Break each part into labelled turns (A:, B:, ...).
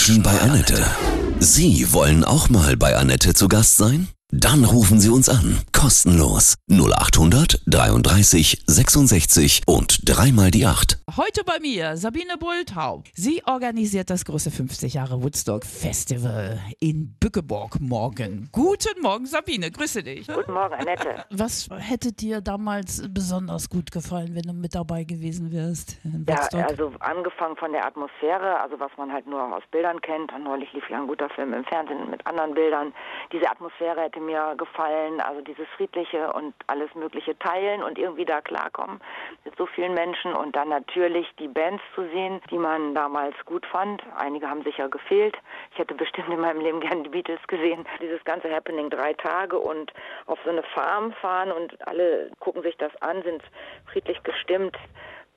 A: Menschen bei Annette. Sie wollen auch mal bei Annette zu Gast sein? Dann rufen Sie uns an. Kostenlos. 0800 33 66 und dreimal die 8.
B: Heute bei mir Sabine Bulthaupt. Sie organisiert das große 50 Jahre Woodstock Festival in Bückeburg morgen. Guten Morgen, Sabine. Grüße dich.
C: Guten Morgen, Annette.
B: Was hätte dir damals besonders gut gefallen, wenn du mit dabei gewesen wärst? in
C: Ja, also angefangen von der Atmosphäre, also was man halt nur aus Bildern kennt. Neulich lief ja ein guter Film im Fernsehen mit anderen Bildern. Diese Atmosphäre hätte mir gefallen, also dieses friedliche und alles mögliche teilen und irgendwie da klarkommen mit so vielen Menschen und dann natürlich die Bands zu sehen, die man damals gut fand. Einige haben sicher gefehlt. Ich hätte bestimmt in meinem Leben gerne die Beatles gesehen. Dieses ganze Happening drei Tage und auf so eine Farm fahren und alle gucken sich das an, sind friedlich gestimmt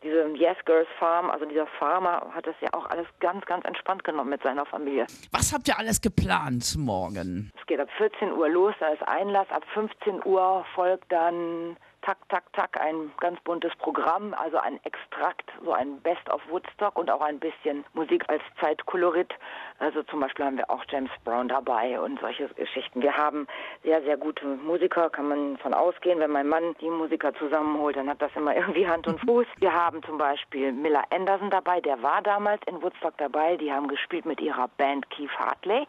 C: diese Yes Girls Farm, also dieser Farmer hat das ja auch alles ganz, ganz entspannt genommen mit seiner Familie.
B: Was habt ihr alles geplant morgen?
C: Es geht ab 14 Uhr los, da ist Einlass, ab 15 Uhr folgt dann tak, tak, tak ein ganz buntes Programm, also ein Extrakt, so ein Best of Woodstock und auch ein bisschen Musik als Zeitkolorit. Also zum Beispiel haben wir auch James Brown dabei und solche Geschichten. Wir haben sehr, sehr gute Musiker, kann man von ausgehen. Wenn mein Mann die Musiker zusammenholt, dann hat das immer irgendwie Hand und Fuß. Wir haben zum Beispiel Miller Anderson dabei, der war damals in Woodstock dabei. Die haben gespielt mit ihrer Band Keith Hartley,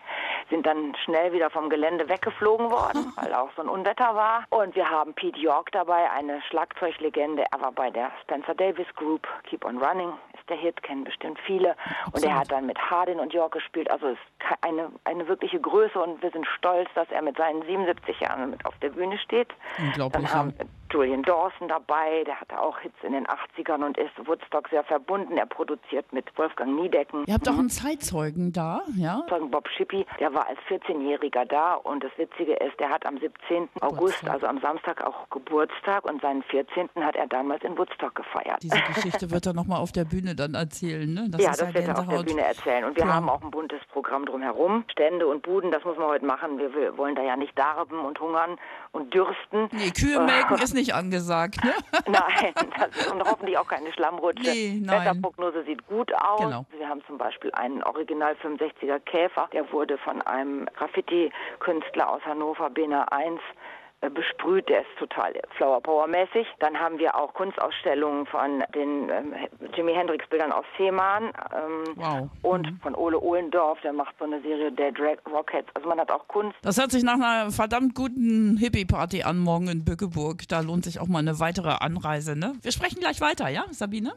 C: sind dann schnell wieder vom Gelände weggeflogen worden, weil auch so ein Unwetter war. Und wir haben Pete York dabei, eine Schlagzeuglegende. Er war bei der Spencer Davis Group. Keep on Running ist der Hit, kennen bestimmt viele. Und er hat dann mit Hardin und York gespielt. Also es ist eine, eine wirkliche Größe und wir sind stolz, dass er mit seinen 77 Jahren mit auf der Bühne steht.
B: Unglaublich,
C: Dann haben Julian Dawson dabei, der hatte auch Hits in den 80ern und ist Woodstock sehr verbunden. Er produziert mit Wolfgang Niedecken.
B: Ihr habt auch einen Zeitzeugen da, ja?
C: Zeugen Bob Shippey, der war als 14-Jähriger da und das Witzige ist, der hat am 17. August, also am Samstag auch Geburtstag und seinen 14. hat er damals in Woodstock gefeiert.
B: Diese Geschichte wird er nochmal auf der Bühne dann erzählen, ne? Das
C: ja, das wird er auf der. Bühne erzählen. Und wir
B: Klar.
C: haben auch ein buntes Programm drumherum. Stände und Buden, das muss man heute machen. Wir, wir wollen da ja nicht darben und hungern und dürsten.
B: Nee, Kühe melken ist nicht angesagt, ne?
C: Nein, das, und hoffentlich auch keine Schlammrutsche.
B: Nee, nein.
C: Wetterprognose sieht gut aus.
B: Genau.
C: Wir haben zum Beispiel einen Original 65er Käfer, der wurde von einem Graffiti-Künstler aus Hannover, Bena 1, äh, besprüht, der ist total Flower Power mäßig. Dann haben wir auch Kunstausstellungen von den ähm, Jimi Hendrix Bildern aus Fehmarn ähm,
B: Wow.
C: und von Ole Ohlendorf, der macht so eine Serie Dead Ra- Rockets. Also man hat auch Kunst.
B: Das hört sich nach einer verdammt guten Hippie-Party an morgen in Bückeburg. Da lohnt sich auch mal eine weitere Anreise, ne? Wir sprechen gleich weiter, ja, Sabine?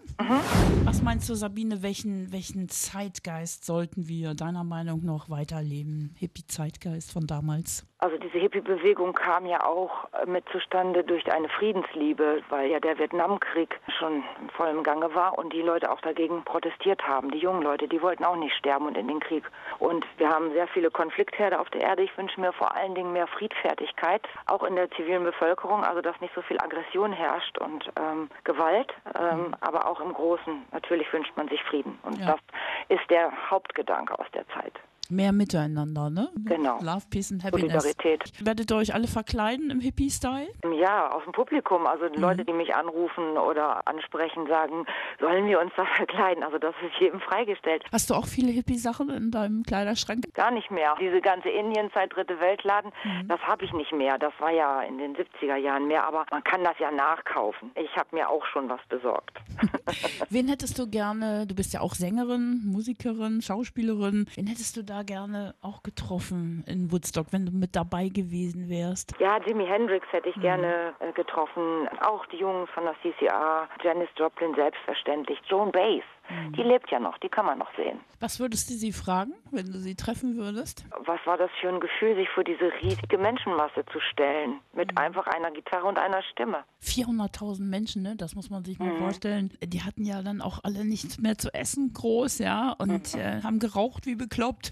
B: Was meinst du, Sabine, welchen, welchen Zeitgeist sollten wir deiner Meinung nach weiterleben? Hippie-Zeitgeist von damals?
C: Also diese Hippie-Bewegung kam ja auch äh, mit zustande durch eine Friedensliebe, weil ja der Vietnamkrieg schon in vollem Gange war und die Leute auch dagegen protestiert haben. Die jungen Leute, die wollten auch nicht sterben und in den Krieg. Und wir haben sehr viele Konfliktherde auf der Erde. Ich wünsche mir vor allen Dingen mehr Friedfertigkeit, auch in der zivilen Bevölkerung, also dass nicht so viel Aggression herrscht und ähm, Gewalt, ähm, aber auch im Großen. Natürlich wünscht man sich Frieden. Und
B: Ja.
C: das ist der Hauptgedanke aus der Zeit.
B: Mehr miteinander, ne?
C: Genau.
B: Love, Peace and Happiness.
C: Solidarität.
B: Werdet ihr euch alle verkleiden im Hippie-Style?
C: Ja, aus dem Publikum. Also die Leute, die mich anrufen oder ansprechen, sagen, sollen wir uns da verkleiden? Also das ist jedem freigestellt.
B: Hast du auch viele Hippie-Sachen in deinem Kleiderschrank?
C: Gar nicht mehr. Diese ganze Indienzeit, dritte Weltladen, das habe ich nicht mehr. Das war ja in den 70er Jahren mehr, aber man kann das ja nachkaufen. Ich habe mir auch schon was besorgt.
B: Wen hättest du gerne, du bist ja auch Sängerin, Musikerin, Schauspielerin, wen hättest du da gerne auch getroffen in Woodstock, wenn du mit dabei gewesen wärst?
C: Ja, Jimi Hendrix hätte ich gerne äh, getroffen. Auch die Jungs von der CCR, Janis Joplin selbstverständlich, Joan Baez. Die lebt ja noch, die kann man noch sehen.
B: Was würdest du sie fragen, wenn du sie treffen würdest?
C: Was war das für ein Gefühl, sich vor diese riesige Menschenmasse zu stellen? Mit einfach einer Gitarre und einer Stimme.
B: 400.000 Menschen, ne? das muss man sich
C: Mhm.
B: mal vorstellen. Die hatten ja dann auch alle nichts mehr zu essen, groß, ja, und
C: Mhm.
B: äh, haben geraucht wie bekloppt.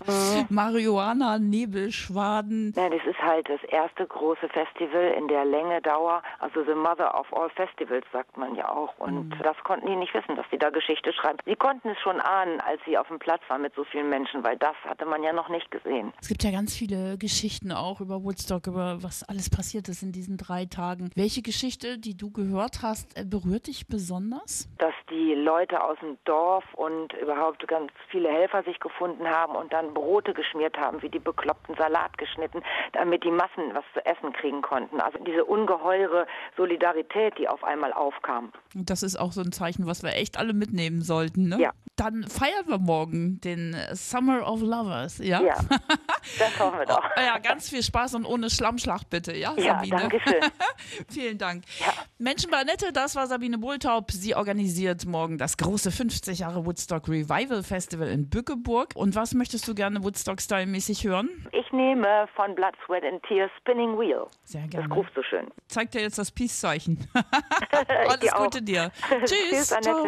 B: Marihuana, Nebelschwaden.
C: Nein, das ist halt das erste große Festival in der Länge, Dauer. Also the mother of all festivals, sagt man ja auch. Und das konnten die nicht wissen, dass die da Geschichte schreiben. Sie konnten es schon ahnen, als sie auf dem Platz war mit so vielen Menschen, weil das hatte man ja noch nicht gesehen.
B: Es gibt ja ganz viele Geschichten auch über Woodstock, über was alles passiert ist in diesen drei Tagen. Welche Geschichte, die du gehört hast, äh, berührt dich besonders?
C: Dass die Leute aus dem Dorf und überhaupt ganz viele Helfer sich gefunden haben und dann Brote geschmiert haben, wie die bekloppten Salat geschnitten, damit die Massen was zu essen kriegen konnten. Also diese ungeheure Solidarität, die auf einmal aufkam.
B: Das ist auch so ein Zeichen, was wir echt alle mitnehmen sollten. Ne?
C: Ja.
B: Dann feiern wir morgen den Summer of Lovers, ja?
C: Ja, das hoffen wir doch.
B: Ja, ganz viel Spaß und ohne Schlammschlacht bitte, ja,
C: Ja,
B: Sabine?
C: danke schön.
B: Vielen Dank.
C: Ja.
B: Menschen bei Annette, das war Sabine Bohltaub. Sie organisiert morgen das große 50 Jahre Woodstock Revival Festival in Bückeburg. Und was möchtest du gerne Woodstock-Style-mäßig hören?
C: Ich nehme von Blood, Sweat and Tears Spinning Wheel.
B: Sehr
C: Das
B: gerne.
C: ruft so schön.
B: Zeig dir jetzt das Peace-Zeichen. Alles. Gute dir. Tschüss.
C: Tschüss, Annette.
B: Ciao.